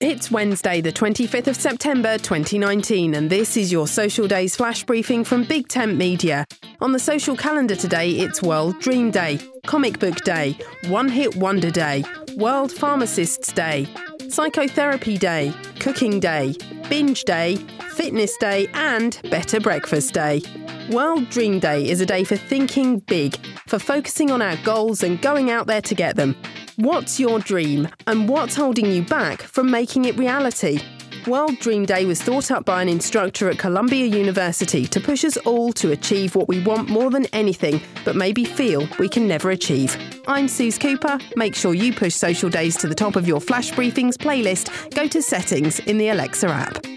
It's Wednesday, the 25th of September 2019, and this is your Social Days flash briefing from Big Tent Media. On the social calendar today, it's World Dream Day, Comic Book Day, One Hit Wonder Day, World Pharmacists Day, Psychotherapy Day, Cooking Day, Binge Day, Fitness Day, and Better Breakfast Day. World Dream Day is a day for thinking big, for focusing on our goals and going out there to get them. What's your dream and what's holding you back from making it reality? World Dream Day was thought up by an instructor at Columbia University to push us all to achieve what we want more than anything, but maybe feel we can never achieve. I'm Suze Cooper. Make sure you push Social Days to the top of your Flash Briefings playlist. Go to Settings in the Alexa app.